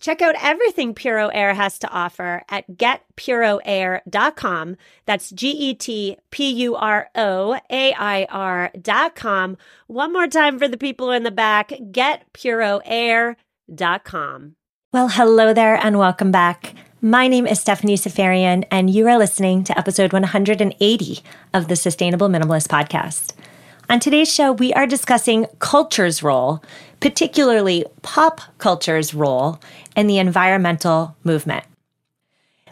Check out everything Puro Air has to offer at getpuroair.com. That's G E T P U R O A I R.com. One more time for the people in the back getpuroair.com. Well, hello there and welcome back. My name is Stephanie Seferian, and you are listening to episode 180 of the Sustainable Minimalist Podcast. On today's show, we are discussing culture's role, particularly pop culture's role in the environmental movement.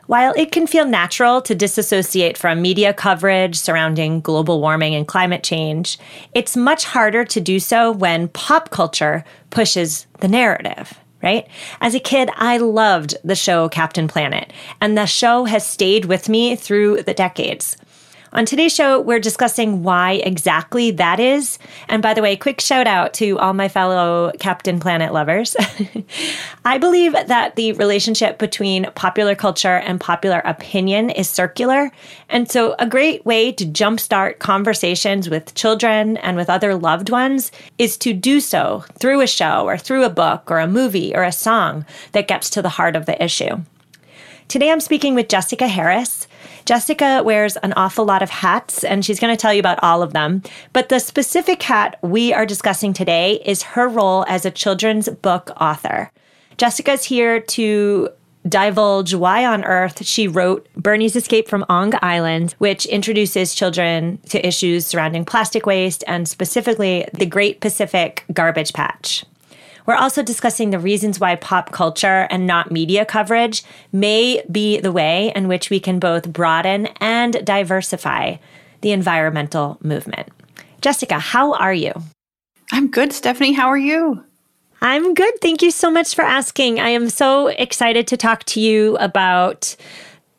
While it can feel natural to disassociate from media coverage surrounding global warming and climate change, it's much harder to do so when pop culture pushes the narrative right? As a kid, I loved the show Captain Planet, and the show has stayed with me through the decades. On today's show, we're discussing why exactly that is. And by the way, quick shout out to all my fellow Captain Planet lovers. I believe that the relationship between popular culture and popular opinion is circular. And so, a great way to jumpstart conversations with children and with other loved ones is to do so through a show or through a book or a movie or a song that gets to the heart of the issue. Today, I'm speaking with Jessica Harris. Jessica wears an awful lot of hats, and she's going to tell you about all of them. But the specific hat we are discussing today is her role as a children's book author. Jessica's here to divulge why on earth she wrote Bernie's Escape from Ong Island, which introduces children to issues surrounding plastic waste and specifically the Great Pacific Garbage Patch. We're also discussing the reasons why pop culture and not media coverage may be the way in which we can both broaden and diversify the environmental movement. Jessica, how are you? I'm good, Stephanie. How are you? I'm good. Thank you so much for asking. I am so excited to talk to you about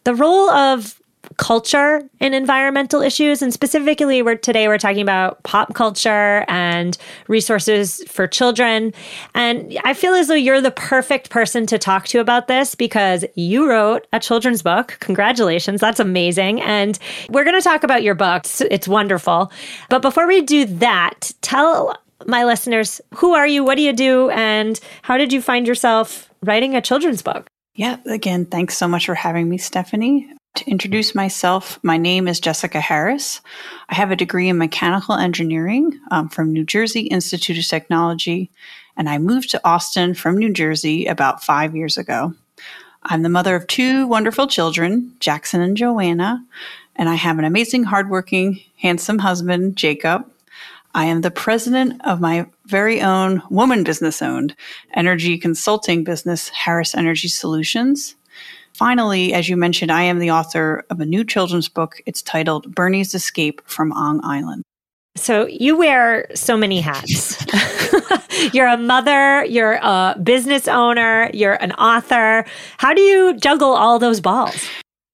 the role of culture and environmental issues. And specifically we're today we're talking about pop culture and resources for children. And i feel as though you're the perfect person to talk to about this because you wrote a children's book. Congratulations. That's amazing. And we're going to talk about your book. It's wonderful. But before we do that tell my listeners who are you? What do you do? And how did you find yourself writing a children's book? Yeah, again, thanks so much for having me, Stephanie. To introduce myself, my name is Jessica Harris. I have a degree in mechanical engineering um, from New Jersey Institute of Technology, and I moved to Austin from New Jersey about five years ago. I'm the mother of two wonderful children, Jackson and Joanna, and I have an amazing, hardworking, handsome husband, Jacob. I am the president of my very own woman business owned energy consulting business, Harris Energy Solutions. Finally, as you mentioned, I am the author of a new children's book. It's titled Bernie's Escape from Ong Island. So you wear so many hats. you're a mother, you're a business owner, you're an author. How do you juggle all those balls?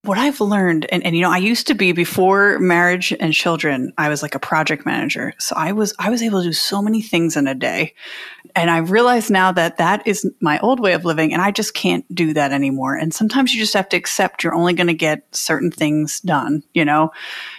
What I've learned, and, and you know, I used to be before marriage and children, I was like a project manager. So I was, I was able to do so many things in a day. And I realize now that that is my old way of living and I just can't do that anymore. And sometimes you just have to accept you're only going to get certain things done, you know,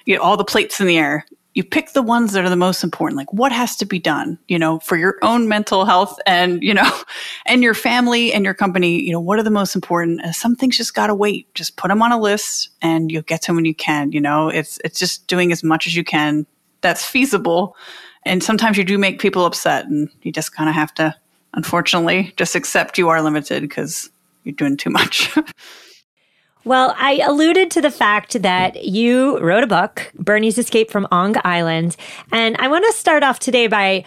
you know, all the plates in the air you pick the ones that are the most important like what has to be done you know for your own mental health and you know and your family and your company you know what are the most important? Some things just got to wait. Just put them on a list and you'll get to them when you can you know? It's it's just doing as much as you can that's feasible. And sometimes you do make people upset and you just kind of have to unfortunately just accept you are limited because you're doing too much Well, I alluded to the fact that you wrote a book, Bernie's Escape from Ong Island. And I want to start off today by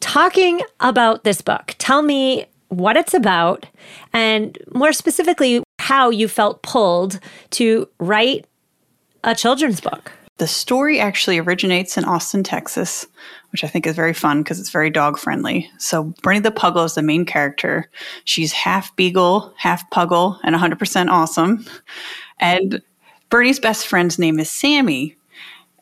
talking about this book. Tell me what it's about, and more specifically, how you felt pulled to write a children's book. The story actually originates in Austin, Texas, which I think is very fun because it's very dog friendly. So, Bernie the Puggle is the main character. She's half beagle, half puggle, and 100% awesome. And Bernie's best friend's name is Sammy.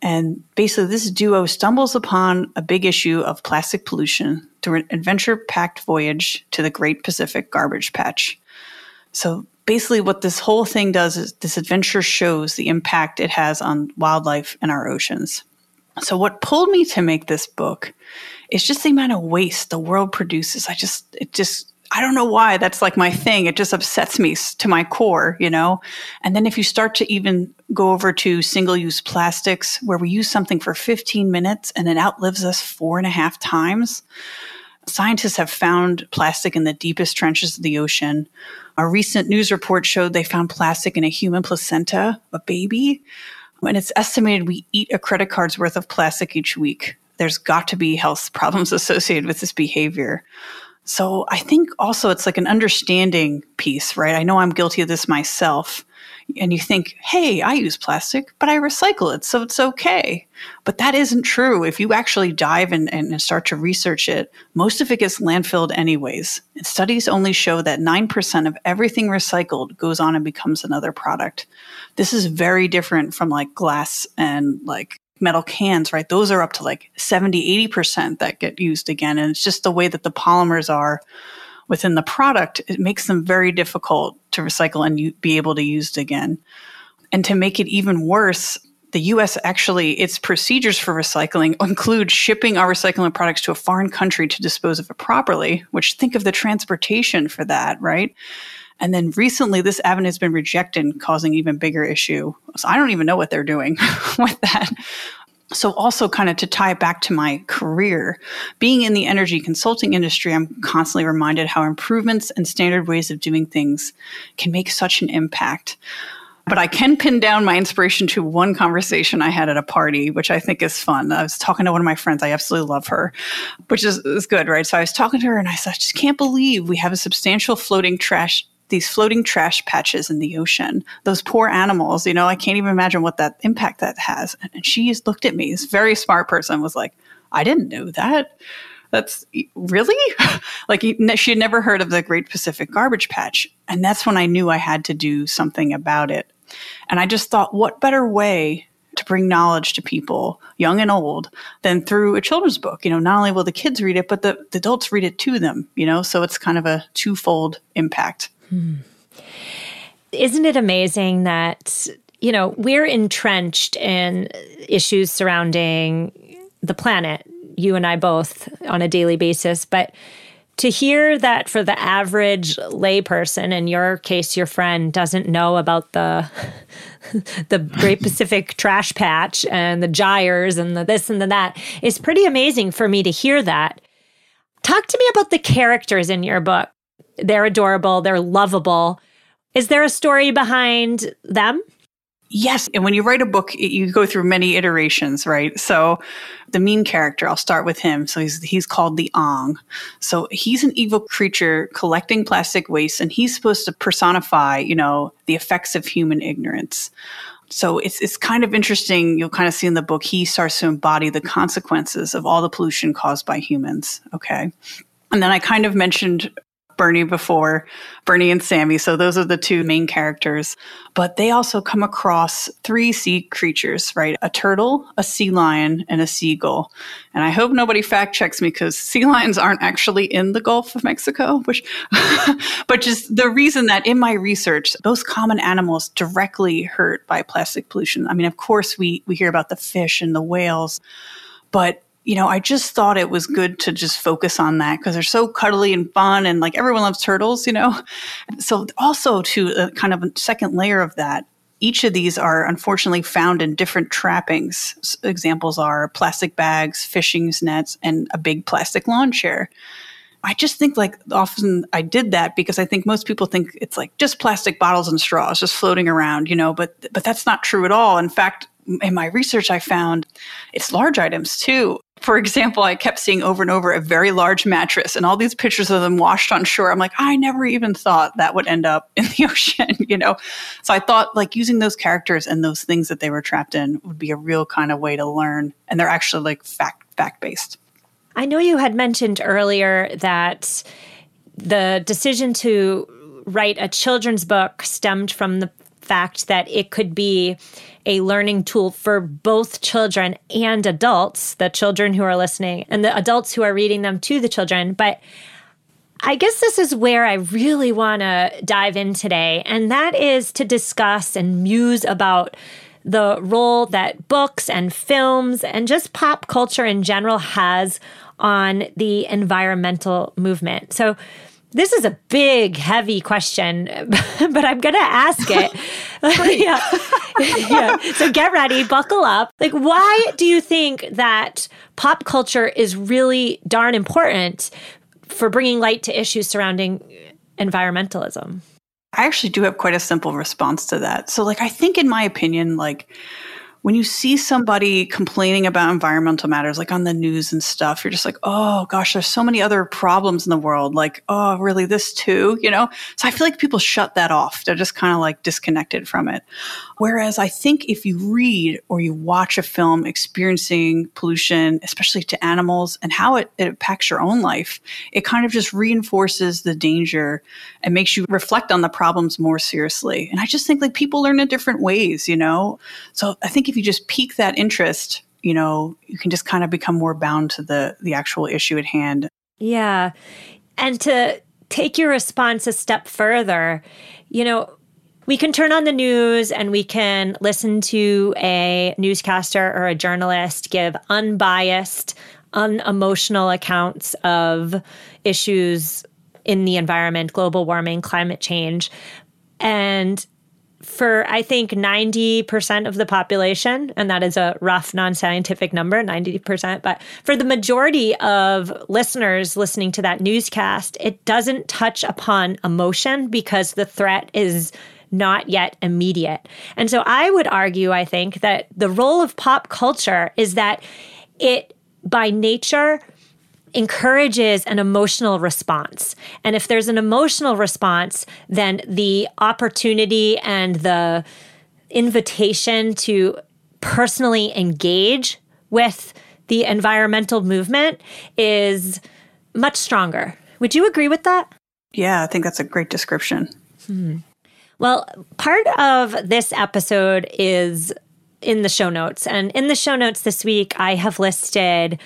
And basically, this duo stumbles upon a big issue of plastic pollution through an adventure packed voyage to the Great Pacific Garbage Patch. So, basically what this whole thing does is this adventure shows the impact it has on wildlife and our oceans. So what pulled me to make this book is just the amount of waste the world produces. I just it just I don't know why that's like my thing. It just upsets me to my core, you know? And then if you start to even go over to single use plastics where we use something for 15 minutes and it outlives us four and a half times, Scientists have found plastic in the deepest trenches of the ocean. A recent news report showed they found plastic in a human placenta, a baby. And it's estimated we eat a credit card's worth of plastic each week. There's got to be health problems associated with this behavior. So I think also it's like an understanding piece, right? I know I'm guilty of this myself and you think, hey, I use plastic, but I recycle it, so it's okay. But that isn't true. If you actually dive and, and start to research it, most of it gets landfilled anyways. And studies only show that 9% of everything recycled goes on and becomes another product. This is very different from like glass and like metal cans, right? Those are up to like 70, 80% that get used again. And it's just the way that the polymers are within the product, it makes them very difficult to recycle and be able to use it again. And to make it even worse, the US actually, its procedures for recycling include shipping our recycling products to a foreign country to dispose of it properly, which think of the transportation for that, right? And then recently, this avenue has been rejected, causing even bigger issue. So I don't even know what they're doing with that. So, also kind of to tie it back to my career, being in the energy consulting industry, I'm constantly reminded how improvements and standard ways of doing things can make such an impact. But I can pin down my inspiration to one conversation I had at a party, which I think is fun. I was talking to one of my friends. I absolutely love her, which is, is good, right? So I was talking to her and I said, I just can't believe we have a substantial floating trash these floating trash patches in the ocean. Those poor animals, you know, I can't even imagine what that impact that has. And she just looked at me, this very smart person was like, I didn't know that. That's really like she had never heard of the Great Pacific Garbage Patch. And that's when I knew I had to do something about it. And I just thought, what better way to bring knowledge to people, young and old, than through a children's book. You know, not only will the kids read it, but the, the adults read it to them, you know, so it's kind of a twofold impact. Hmm. Isn't it amazing that, you know, we're entrenched in issues surrounding the planet, you and I both on a daily basis, but to hear that for the average layperson, in your case, your friend doesn't know about the the Great Pacific Trash Patch and the gyres and the this and the that is pretty amazing for me to hear that. Talk to me about the characters in your book. They're adorable, they're lovable. Is there a story behind them? Yes. And when you write a book, you go through many iterations, right? So the mean character, I'll start with him. So he's, he's called the Ong. So he's an evil creature collecting plastic waste and he's supposed to personify, you know, the effects of human ignorance. So it's, it's kind of interesting. You'll kind of see in the book, he starts to embody the consequences of all the pollution caused by humans. Okay. And then I kind of mentioned Bernie before, Bernie and Sammy. So those are the two main characters. But they also come across three sea creatures, right? A turtle, a sea lion, and a seagull. And I hope nobody fact checks me because sea lions aren't actually in the Gulf of Mexico, which, but just the reason that in my research, those common animals directly hurt by plastic pollution. I mean, of course, we, we hear about the fish and the whales, but you know, I just thought it was good to just focus on that because they're so cuddly and fun and like everyone loves turtles, you know? So, also to a kind of a second layer of that, each of these are unfortunately found in different trappings. Examples are plastic bags, fishing nets, and a big plastic lawn chair. I just think like often I did that because I think most people think it's like just plastic bottles and straws just floating around, you know, but but that's not true at all. In fact, in my research I found it's large items too for example, I kept seeing over and over a very large mattress and all these pictures of them washed on shore. I'm like, I never even thought that would end up in the ocean, you know? So I thought like using those characters and those things that they were trapped in would be a real kind of way to learn. And they're actually like fact fact based. I know you had mentioned earlier that the decision to write a children's book stemmed from the fact that it could be a learning tool for both children and adults, the children who are listening and the adults who are reading them to the children. But I guess this is where I really want to dive in today, and that is to discuss and muse about the role that books and films and just pop culture in general has on the environmental movement. So, this is a big, heavy question, but I'm going to ask it. yeah. yeah. So get ready, buckle up. Like, why do you think that pop culture is really darn important for bringing light to issues surrounding environmentalism? I actually do have quite a simple response to that. So, like, I think, in my opinion, like, when you see somebody complaining about environmental matters, like on the news and stuff, you're just like, oh gosh, there's so many other problems in the world. Like, oh, really, this too, you know? So I feel like people shut that off. They're just kind of like disconnected from it. Whereas I think if you read or you watch a film experiencing pollution, especially to animals and how it, it impacts your own life, it kind of just reinforces the danger and makes you reflect on the problems more seriously. And I just think like people learn in different ways, you know? So I think if you just pique that interest, you know, you can just kind of become more bound to the the actual issue at hand. Yeah. And to take your response a step further, you know, we can turn on the news and we can listen to a newscaster or a journalist give unbiased, unemotional accounts of issues in the environment, global warming, climate change. And for I think 90% of the population, and that is a rough non scientific number, 90%, but for the majority of listeners listening to that newscast, it doesn't touch upon emotion because the threat is not yet immediate. And so I would argue, I think, that the role of pop culture is that it, by nature, encourages an emotional response. And if there's an emotional response, then the opportunity and the invitation to personally engage with the environmental movement is much stronger. Would you agree with that? Yeah, I think that's a great description. Hmm. Well, part of this episode is in the show notes. And in the show notes this week, I have listed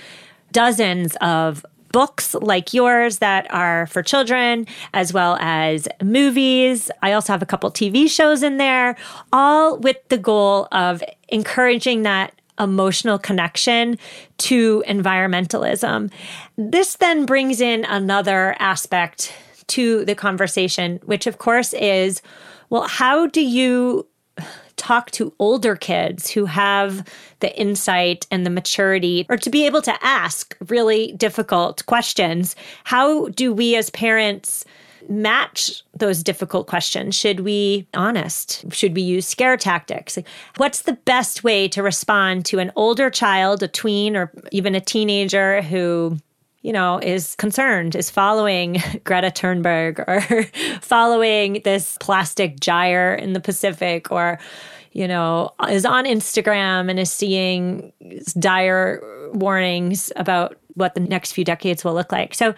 dozens of books like yours that are for children, as well as movies. I also have a couple TV shows in there, all with the goal of encouraging that emotional connection to environmentalism. This then brings in another aspect to the conversation, which of course is well, how do you talk to older kids who have the insight and the maturity or to be able to ask really difficult questions. How do we as parents match those difficult questions? Should we honest? Should we use scare tactics? What's the best way to respond to an older child, a tween, or even a teenager who you know, is concerned, is following Greta Thunberg or following this plastic gyre in the Pacific or, you know, is on Instagram and is seeing dire warnings about what the next few decades will look like. So,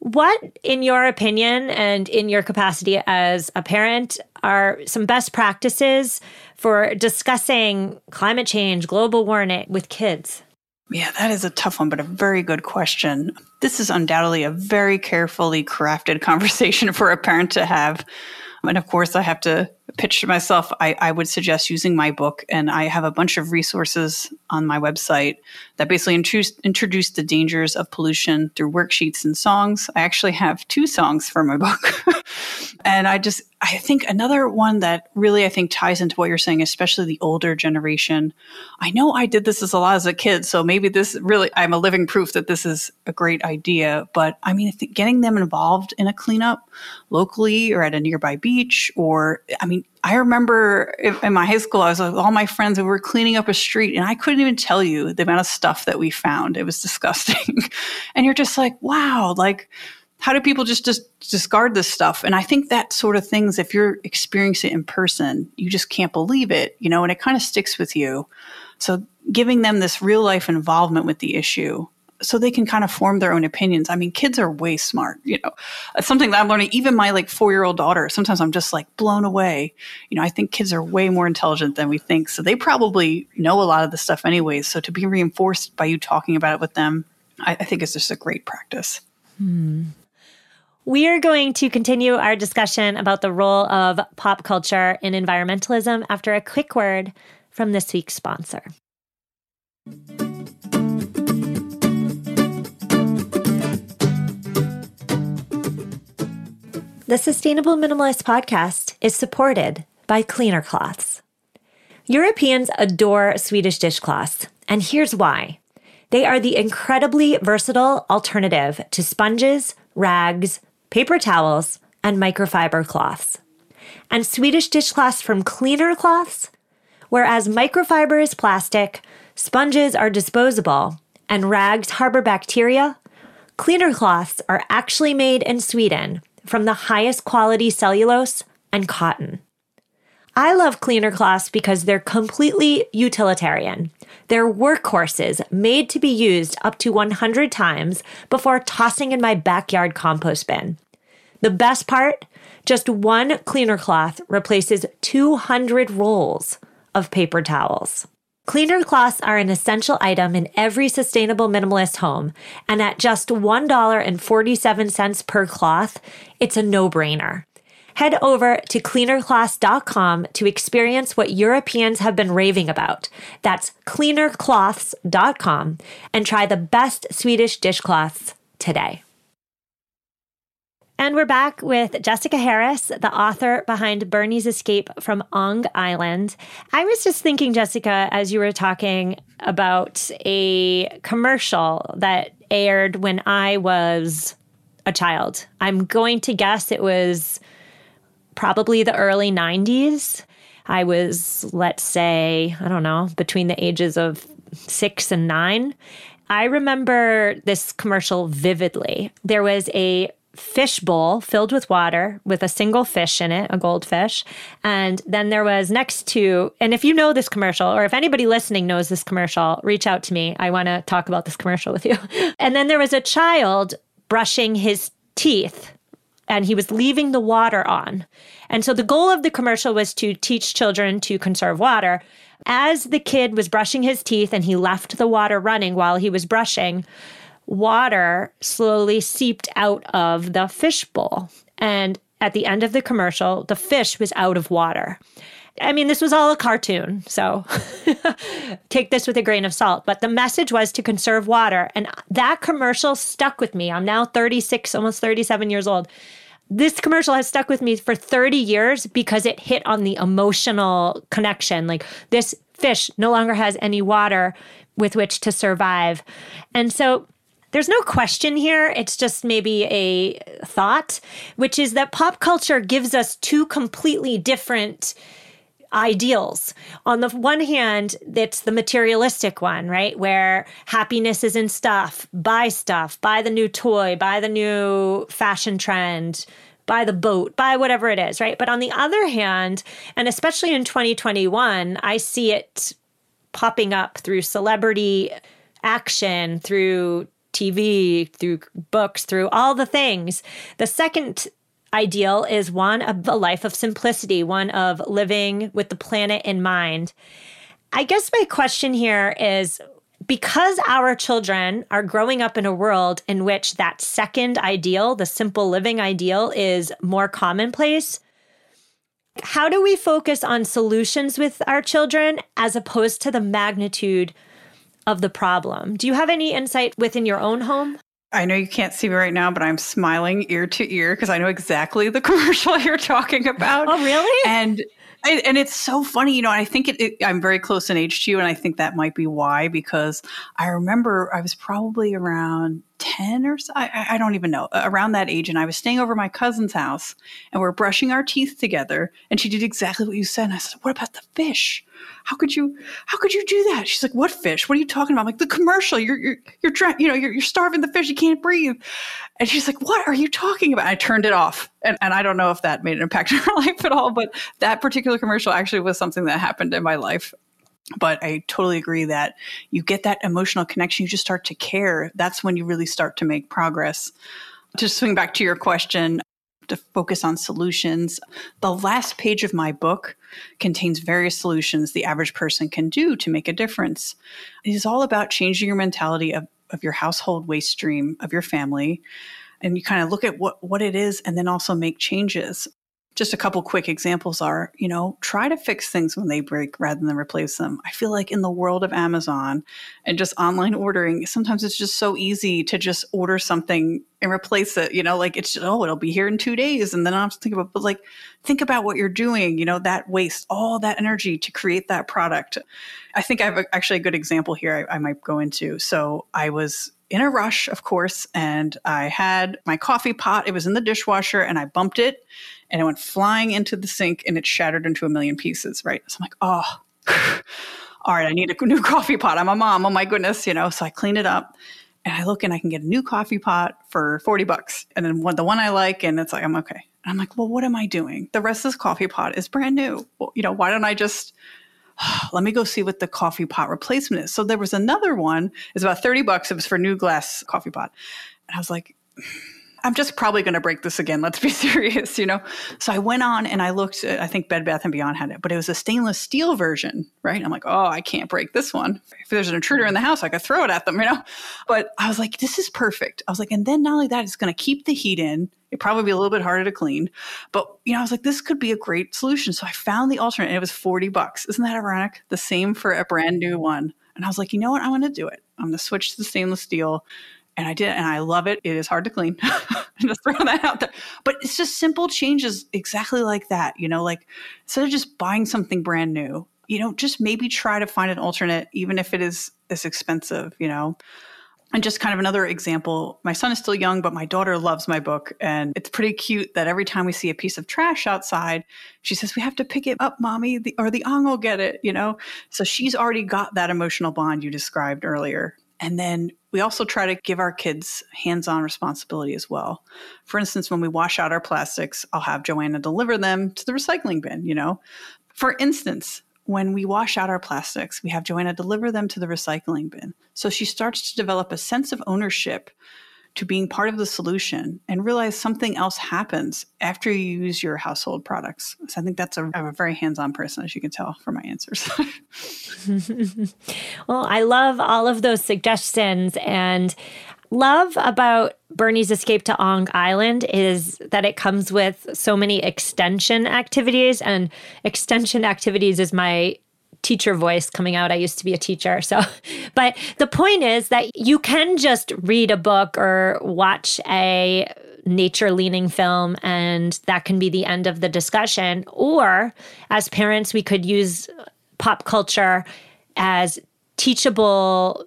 what, in your opinion and in your capacity as a parent, are some best practices for discussing climate change, global warming with kids? Yeah, that is a tough one, but a very good question. This is undoubtedly a very carefully crafted conversation for a parent to have. And of course, I have to pitch to myself. I, I, would suggest using my book, and I have a bunch of resources on my website that basically introduce, introduce the dangers of pollution through worksheets and songs. I actually have two songs for my book. And I just, I think another one that really I think ties into what you're saying, especially the older generation. I know I did this as a lot as a kid, so maybe this really, I'm a living proof that this is a great idea. But I mean, getting them involved in a cleanup locally or at a nearby beach, or I mean, I remember in my high school, I was with all my friends and we were cleaning up a street, and I couldn't even tell you the amount of stuff that we found. It was disgusting. and you're just like, wow, like, how do people just, just discard this stuff? And I think that sort of things, if you're experiencing it in person, you just can't believe it, you know, and it kind of sticks with you. So giving them this real life involvement with the issue so they can kind of form their own opinions. I mean, kids are way smart, you know. It's something that I'm learning. Even my like four year old daughter, sometimes I'm just like blown away. You know, I think kids are way more intelligent than we think. So they probably know a lot of the stuff anyways. So to be reinforced by you talking about it with them, I, I think it's just a great practice. Hmm. We are going to continue our discussion about the role of pop culture in environmentalism after a quick word from this week's sponsor. The Sustainable Minimalist podcast is supported by Cleaner Cloths. Europeans adore Swedish dishcloths, and here's why. They are the incredibly versatile alternative to sponges, rags, paper towels, and microfiber cloths. And Swedish dishcloths from Cleaner Cloths, whereas microfiber is plastic, sponges are disposable, and rags harbor bacteria, Cleaner Cloths are actually made in Sweden from the highest quality cellulose and cotton. I love cleaner cloths because they're completely utilitarian. They're workhorses made to be used up to 100 times before tossing in my backyard compost bin. The best part? Just one cleaner cloth replaces 200 rolls of paper towels. Cleaner cloths are an essential item in every sustainable minimalist home, and at just $1.47 per cloth, it's a no brainer. Head over to cleanercloths.com to experience what Europeans have been raving about. That's cleanercloths.com and try the best Swedish dishcloths today. And we're back with Jessica Harris, the author behind Bernie's Escape from Ong Island. I was just thinking, Jessica, as you were talking about a commercial that aired when I was a child. I'm going to guess it was probably the early 90s. I was, let's say, I don't know, between the ages of six and nine. I remember this commercial vividly. There was a fish bowl filled with water with a single fish in it, a goldfish. And then there was next to, and if you know this commercial, or if anybody listening knows this commercial, reach out to me. I want to talk about this commercial with you. and then there was a child brushing his teeth and he was leaving the water on. And so the goal of the commercial was to teach children to conserve water. As the kid was brushing his teeth and he left the water running while he was brushing, water slowly seeped out of the fishbowl. And at the end of the commercial, the fish was out of water. I mean, this was all a cartoon, so take this with a grain of salt. But the message was to conserve water. And that commercial stuck with me. I'm now 36, almost 37 years old this commercial has stuck with me for 30 years because it hit on the emotional connection. Like this fish no longer has any water with which to survive. And so there's no question here. It's just maybe a thought, which is that pop culture gives us two completely different ideals. On the one hand, it's the materialistic one, right? Where happiness is in stuff, buy stuff, buy the new toy, buy the new fashion trend, buy the boat, buy whatever it is, right? But on the other hand, and especially in 2021, I see it popping up through celebrity action, through TV, through books, through all the things. The second ideal is one of a life of simplicity, one of living with the planet in mind. I guess my question here is because our children are growing up in a world in which that second ideal, the simple living ideal, is more commonplace. How do we focus on solutions with our children as opposed to the magnitude of the problem? Do you have any insight within your own home? I know you can't see me right now, but I'm smiling ear to ear because I know exactly the commercial you're talking about. Oh, really? And and it's so funny, you know. I think it, it, I'm very close in age to you, and I think that might be why. Because I remember I was probably around 10 or so, I, I, don't even know, around that age. And I was staying over my cousin's house and we're brushing our teeth together. And she did exactly what you said. And I said, What about the fish? How could you, how could you do that? She's like, What fish? What are you talking about? I'm like, the commercial. You're, you're, you're you know, you're, you're starving the fish. You can't breathe. And she's like, What are you talking about? I turned it off. And, and I don't know if that made an impact in her life at all, but that particular commercial actually was something that happened in my life but I totally agree that you get that emotional connection, you just start to care. That's when you really start to make progress. To swing back to your question, to focus on solutions, the last page of my book contains various solutions the average person can do to make a difference. It is all about changing your mentality of, of your household waste stream, of your family. And you kind of look at what, what it is and then also make changes just a couple quick examples are, you know, try to fix things when they break rather than replace them. I feel like in the world of Amazon and just online ordering, sometimes it's just so easy to just order something and replace it. You know, like it's just, oh, it'll be here in two days, and then I have to think about. But like, think about what you're doing. You know, that waste all that energy to create that product. I think I have a, actually a good example here. I, I might go into. So I was in a rush, of course, and I had my coffee pot. It was in the dishwasher, and I bumped it and it went flying into the sink and it shattered into a million pieces, right? So I'm like, oh, all right, I need a new coffee pot. I'm a mom. Oh my goodness, you know. So I clean it up and I look and I can get a new coffee pot for 40 bucks. And then one, the one I like, and it's like, I'm okay. And I'm like, well, what am I doing? The rest of this coffee pot is brand new. Well, you know, why don't I just let me go see what the coffee pot replacement is. So there was another one, it's about 30 bucks. It was for new glass coffee pot. And I was like, I'm just probably going to break this again. Let's be serious, you know? So I went on and I looked at, I think Bed Bath and Beyond had it, but it was a stainless steel version, right? I'm like, oh, I can't break this one. If there's an intruder in the house, I could throw it at them, you know? But I was like, this is perfect. I was like, and then not only that, it's going to keep the heat in. It'd probably be a little bit harder to clean. But, you know, I was like, this could be a great solution. So I found the alternate and it was 40 bucks. Isn't that ironic? The same for a brand new one. And I was like, you know what? I'm going to do it. I'm going to switch to the stainless steel and I did, and I love it. It is hard to clean. just throw that out there. But it's just simple changes exactly like that. You know, like instead of just buying something brand new, you know, just maybe try to find an alternate, even if it is is expensive, you know. And just kind of another example, my son is still young, but my daughter loves my book. And it's pretty cute that every time we see a piece of trash outside, she says, We have to pick it up, mommy, or the Ong will get it, you know? So she's already got that emotional bond you described earlier. And then we also try to give our kids hands on responsibility as well. For instance, when we wash out our plastics, I'll have Joanna deliver them to the recycling bin, you know. For instance, when we wash out our plastics, we have Joanna deliver them to the recycling bin. So she starts to develop a sense of ownership to being part of the solution and realize something else happens after you use your household products. So I think that's a, I'm a very hands on person, as you can tell from my answers. well, I love all of those suggestions and love about Bernie's escape to Ong Island is that it comes with so many extension activities and extension activities is my teacher voice coming out. I used to be a teacher. So, but the point is that you can just read a book or watch a nature leaning film, and that can be the end of the discussion. Or as parents, we could use pop culture as teachable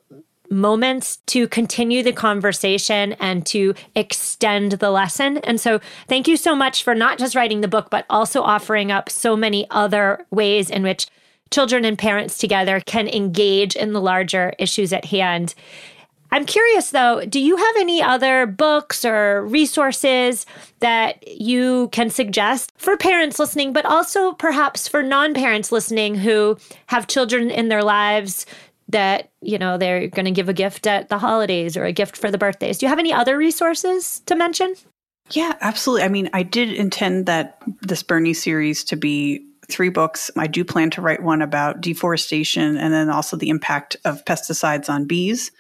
moments to continue the conversation and to extend the lesson. And so, thank you so much for not just writing the book, but also offering up so many other ways in which children and parents together can engage in the larger issues at hand. I'm curious though, do you have any other books or resources that you can suggest for parents listening, but also perhaps for non parents listening who have children in their lives that, you know, they're going to give a gift at the holidays or a gift for the birthdays? Do you have any other resources to mention? Yeah, absolutely. I mean, I did intend that this Bernie series to be three books. I do plan to write one about deforestation and then also the impact of pesticides on bees.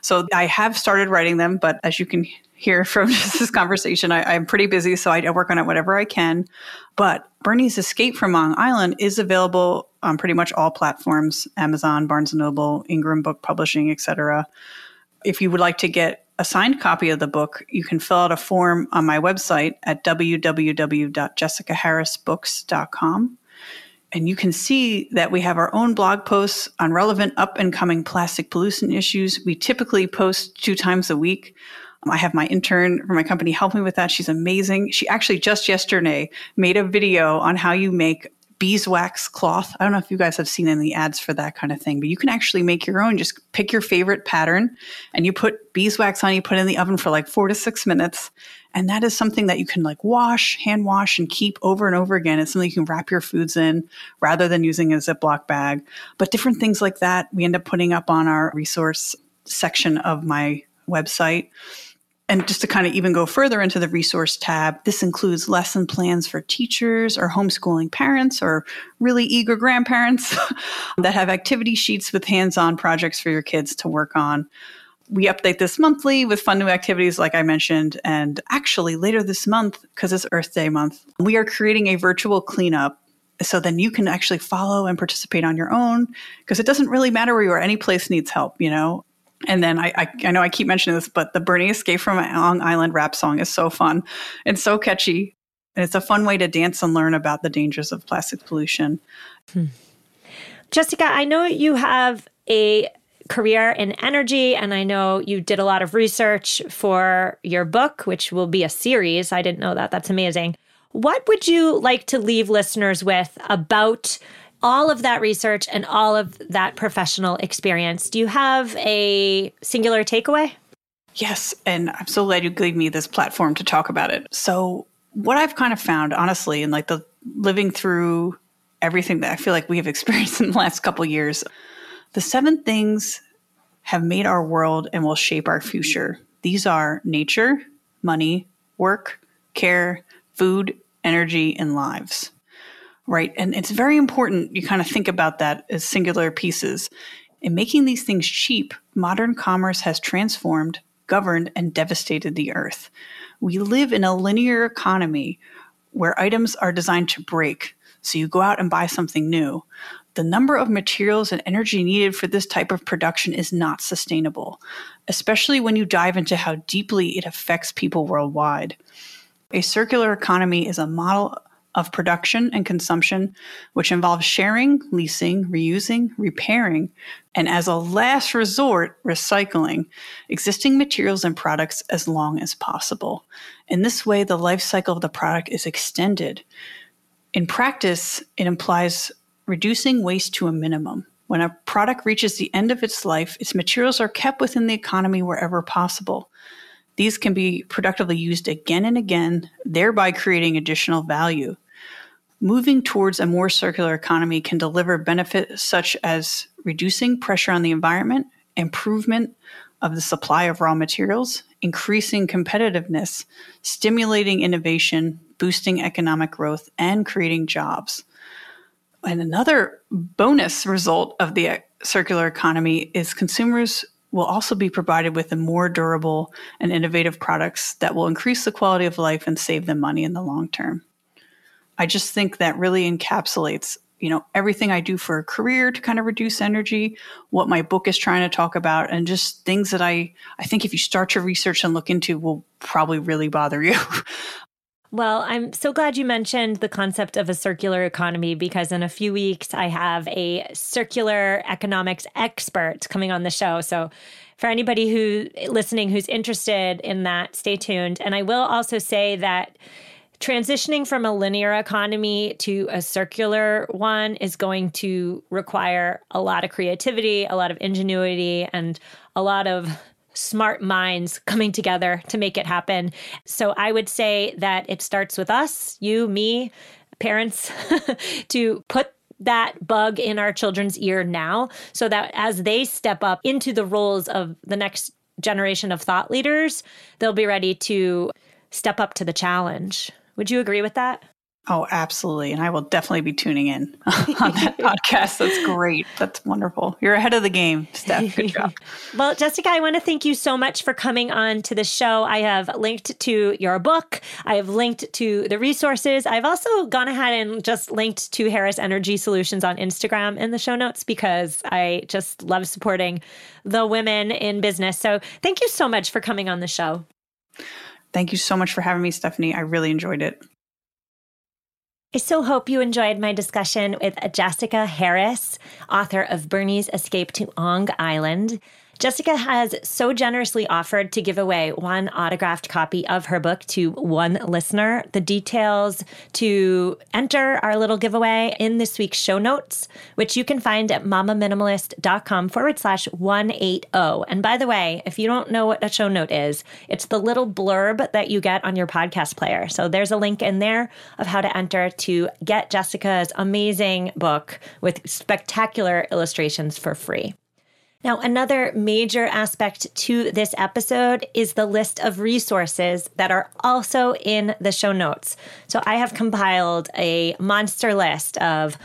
So I have started writing them, but as you can hear from this conversation, I, am pretty busy, so I, work on it whatever I can. But Bernie's Escape from Ong Island is available on pretty much all platforms: Amazon, Barnes and Noble, Ingram Book Publishing, etc. If you would like to get a signed copy of the book, you can fill out a form on my website at www.jessicaharrisbooks.com. And you can see that we have our own blog posts on relevant up and coming plastic pollution issues. We typically post two times a week. Um, I have my intern from my company help me with that. She's amazing. She actually just yesterday made a video on how you make beeswax cloth. I don't know if you guys have seen any ads for that kind of thing, but you can actually make your own. Just pick your favorite pattern and you put beeswax on, you put it in the oven for like four to six minutes. And that is something that you can like wash, hand wash, and keep over and over again. It's something you can wrap your foods in rather than using a Ziploc bag. But different things like that, we end up putting up on our resource section of my website. And just to kind of even go further into the resource tab, this includes lesson plans for teachers or homeschooling parents or really eager grandparents that have activity sheets with hands on projects for your kids to work on. We update this monthly with fun new activities, like I mentioned. And actually, later this month, because it's Earth Day month, we are creating a virtual cleanup so then you can actually follow and participate on your own because it doesn't really matter where you are any place needs help you know and then I, I, I, know I keep mentioning this, but the Bernie Escape from Ong Island rap song is so fun and so catchy. And it's a fun way to dance and learn about the dangers of plastic pollution. Hmm. Jessica, I know you have a career in energy, and I know you did a lot of research for your book, which will be a series. I didn't know that. That's amazing. What would you like to leave listeners with about all of that research and all of that professional experience. Do you have a singular takeaway? Yes, and I'm so glad you gave me this platform to talk about it. So, what I've kind of found, honestly, and like the living through everything that I feel like we have experienced in the last couple years, the seven things have made our world and will shape our future. These are nature, money, work, care, food, energy, and lives right? And it's very important you kind of think about that as singular pieces. In making these things cheap, modern commerce has transformed, governed, and devastated the earth. We live in a linear economy where items are designed to break. So you go out and buy something new. The number of materials and energy needed for this type of production is not sustainable, especially when you dive into how deeply it affects people worldwide. A circular economy is a model of production and consumption, which involves sharing, leasing, reusing, repairing, and as a last resort, recycling existing materials and products as long as possible. In this way, the life cycle of the product is extended. In practice, it implies reducing waste to a minimum. When a product reaches the end of its life, its materials are kept within the economy wherever possible. These can be productively used again and again, thereby creating additional value. Moving towards a more circular economy can deliver benefits such as reducing pressure on the environment, improvement of the supply of raw materials, increasing competitiveness, stimulating innovation, boosting economic growth, and creating jobs. And another bonus result of the circular economy is consumers will also be provided with more durable and innovative products that will increase the quality of life and save them money in the long term. I just think that really encapsulates you know everything i do for a career to kind of reduce energy what my book is trying to talk about and just things that i i think if you start to research and look into will probably really bother you Well, I'm so glad you mentioned the concept of a circular economy because in a few weeks I have a circular economics expert coming on the show. So for anybody who listening who's interested in that, stay tuned. And I will also say that transitioning from a linear economy to a circular one is going to require a lot of creativity, a lot of ingenuity, and a lot of smart minds coming together to make it happen. So I would say that it starts with us, you, me, parents, to put that bug in our children's ear now so that as they step up into the roles of the next generation of thought leaders, they'll be ready to step up to the challenge. Would you agree with that? Oh, absolutely. And I will definitely be tuning in on that podcast. That's great. That's wonderful. You're ahead of the game, Steph. Good job. well, Jessica, I want to thank you so much for coming on to the show. I have linked to your book, I have linked to the resources. I've also gone ahead and just linked to Harris Energy Solutions on Instagram in the show notes because I just love supporting the women in business. So thank you so much for coming on the show. Thank you so much for having me, Stephanie. I really enjoyed it. I so hope you enjoyed my discussion with Jessica Harris, author of Bernie's Escape to Ong Island. Jessica has so generously offered to give away one autographed copy of her book to one listener. The details to enter our little giveaway in this week's show notes, which you can find at mamaminimalist.com forward slash 180. And by the way, if you don't know what a show note is, it's the little blurb that you get on your podcast player. So there's a link in there of how to enter to get Jessica's amazing book with spectacular illustrations for free. Now, another major aspect to this episode is the list of resources that are also in the show notes. So I have compiled a monster list of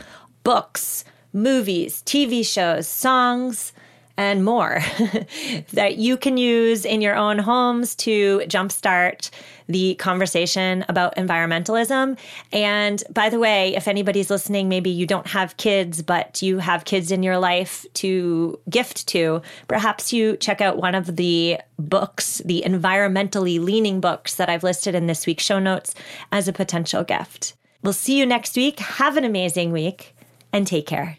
books, movies, TV shows, songs, and more that you can use in your own homes to jumpstart the conversation about environmentalism. And by the way, if anybody's listening, maybe you don't have kids, but you have kids in your life to gift to, perhaps you check out one of the books, the environmentally leaning books that I've listed in this week's show notes as a potential gift. We'll see you next week. Have an amazing week and take care.